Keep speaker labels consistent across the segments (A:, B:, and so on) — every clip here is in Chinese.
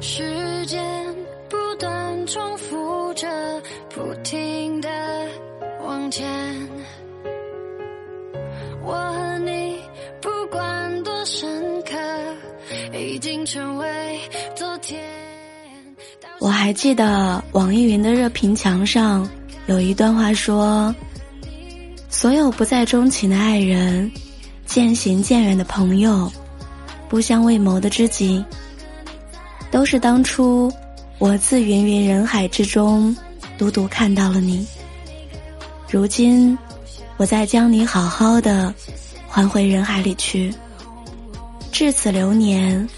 A: 时间不断重复着，不停的往前。我和你不管多深刻，已经成为昨天。
B: 我还记得网易云的热评墙上有一段话说：“所有不再钟情的爱人，渐行渐远的朋友，不相为谋的知己。”都是当初我自芸芸人海之中独独看到了你，如今我再将你好好的还回人海里去。至此流年，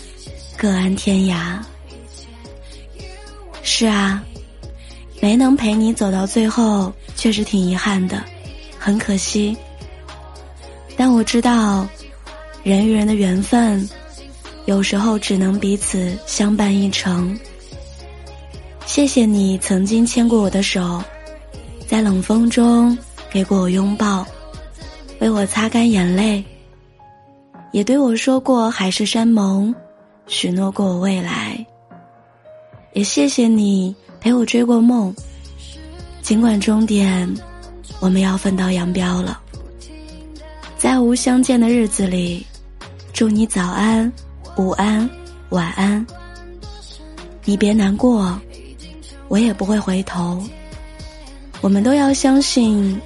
B: 各安天涯。是啊，没能陪你走到最后，确实挺遗憾的，很可惜。但我知道，人与人的缘分。有时候只能彼此相伴一程。谢谢你曾经牵过我的手，在冷风中给过我拥抱，为我擦干眼泪，也对我说过海誓山盟，许诺过我未来。也谢谢你陪我追过梦，尽管终点我们要分道扬镳了。在无相见的日子里，祝你早安。午安，晚安。你别难过，我也不会回头。我们都要相信，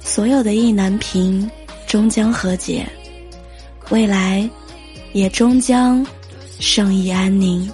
B: 所有的意难平终将和解，未来也终将胜意安宁。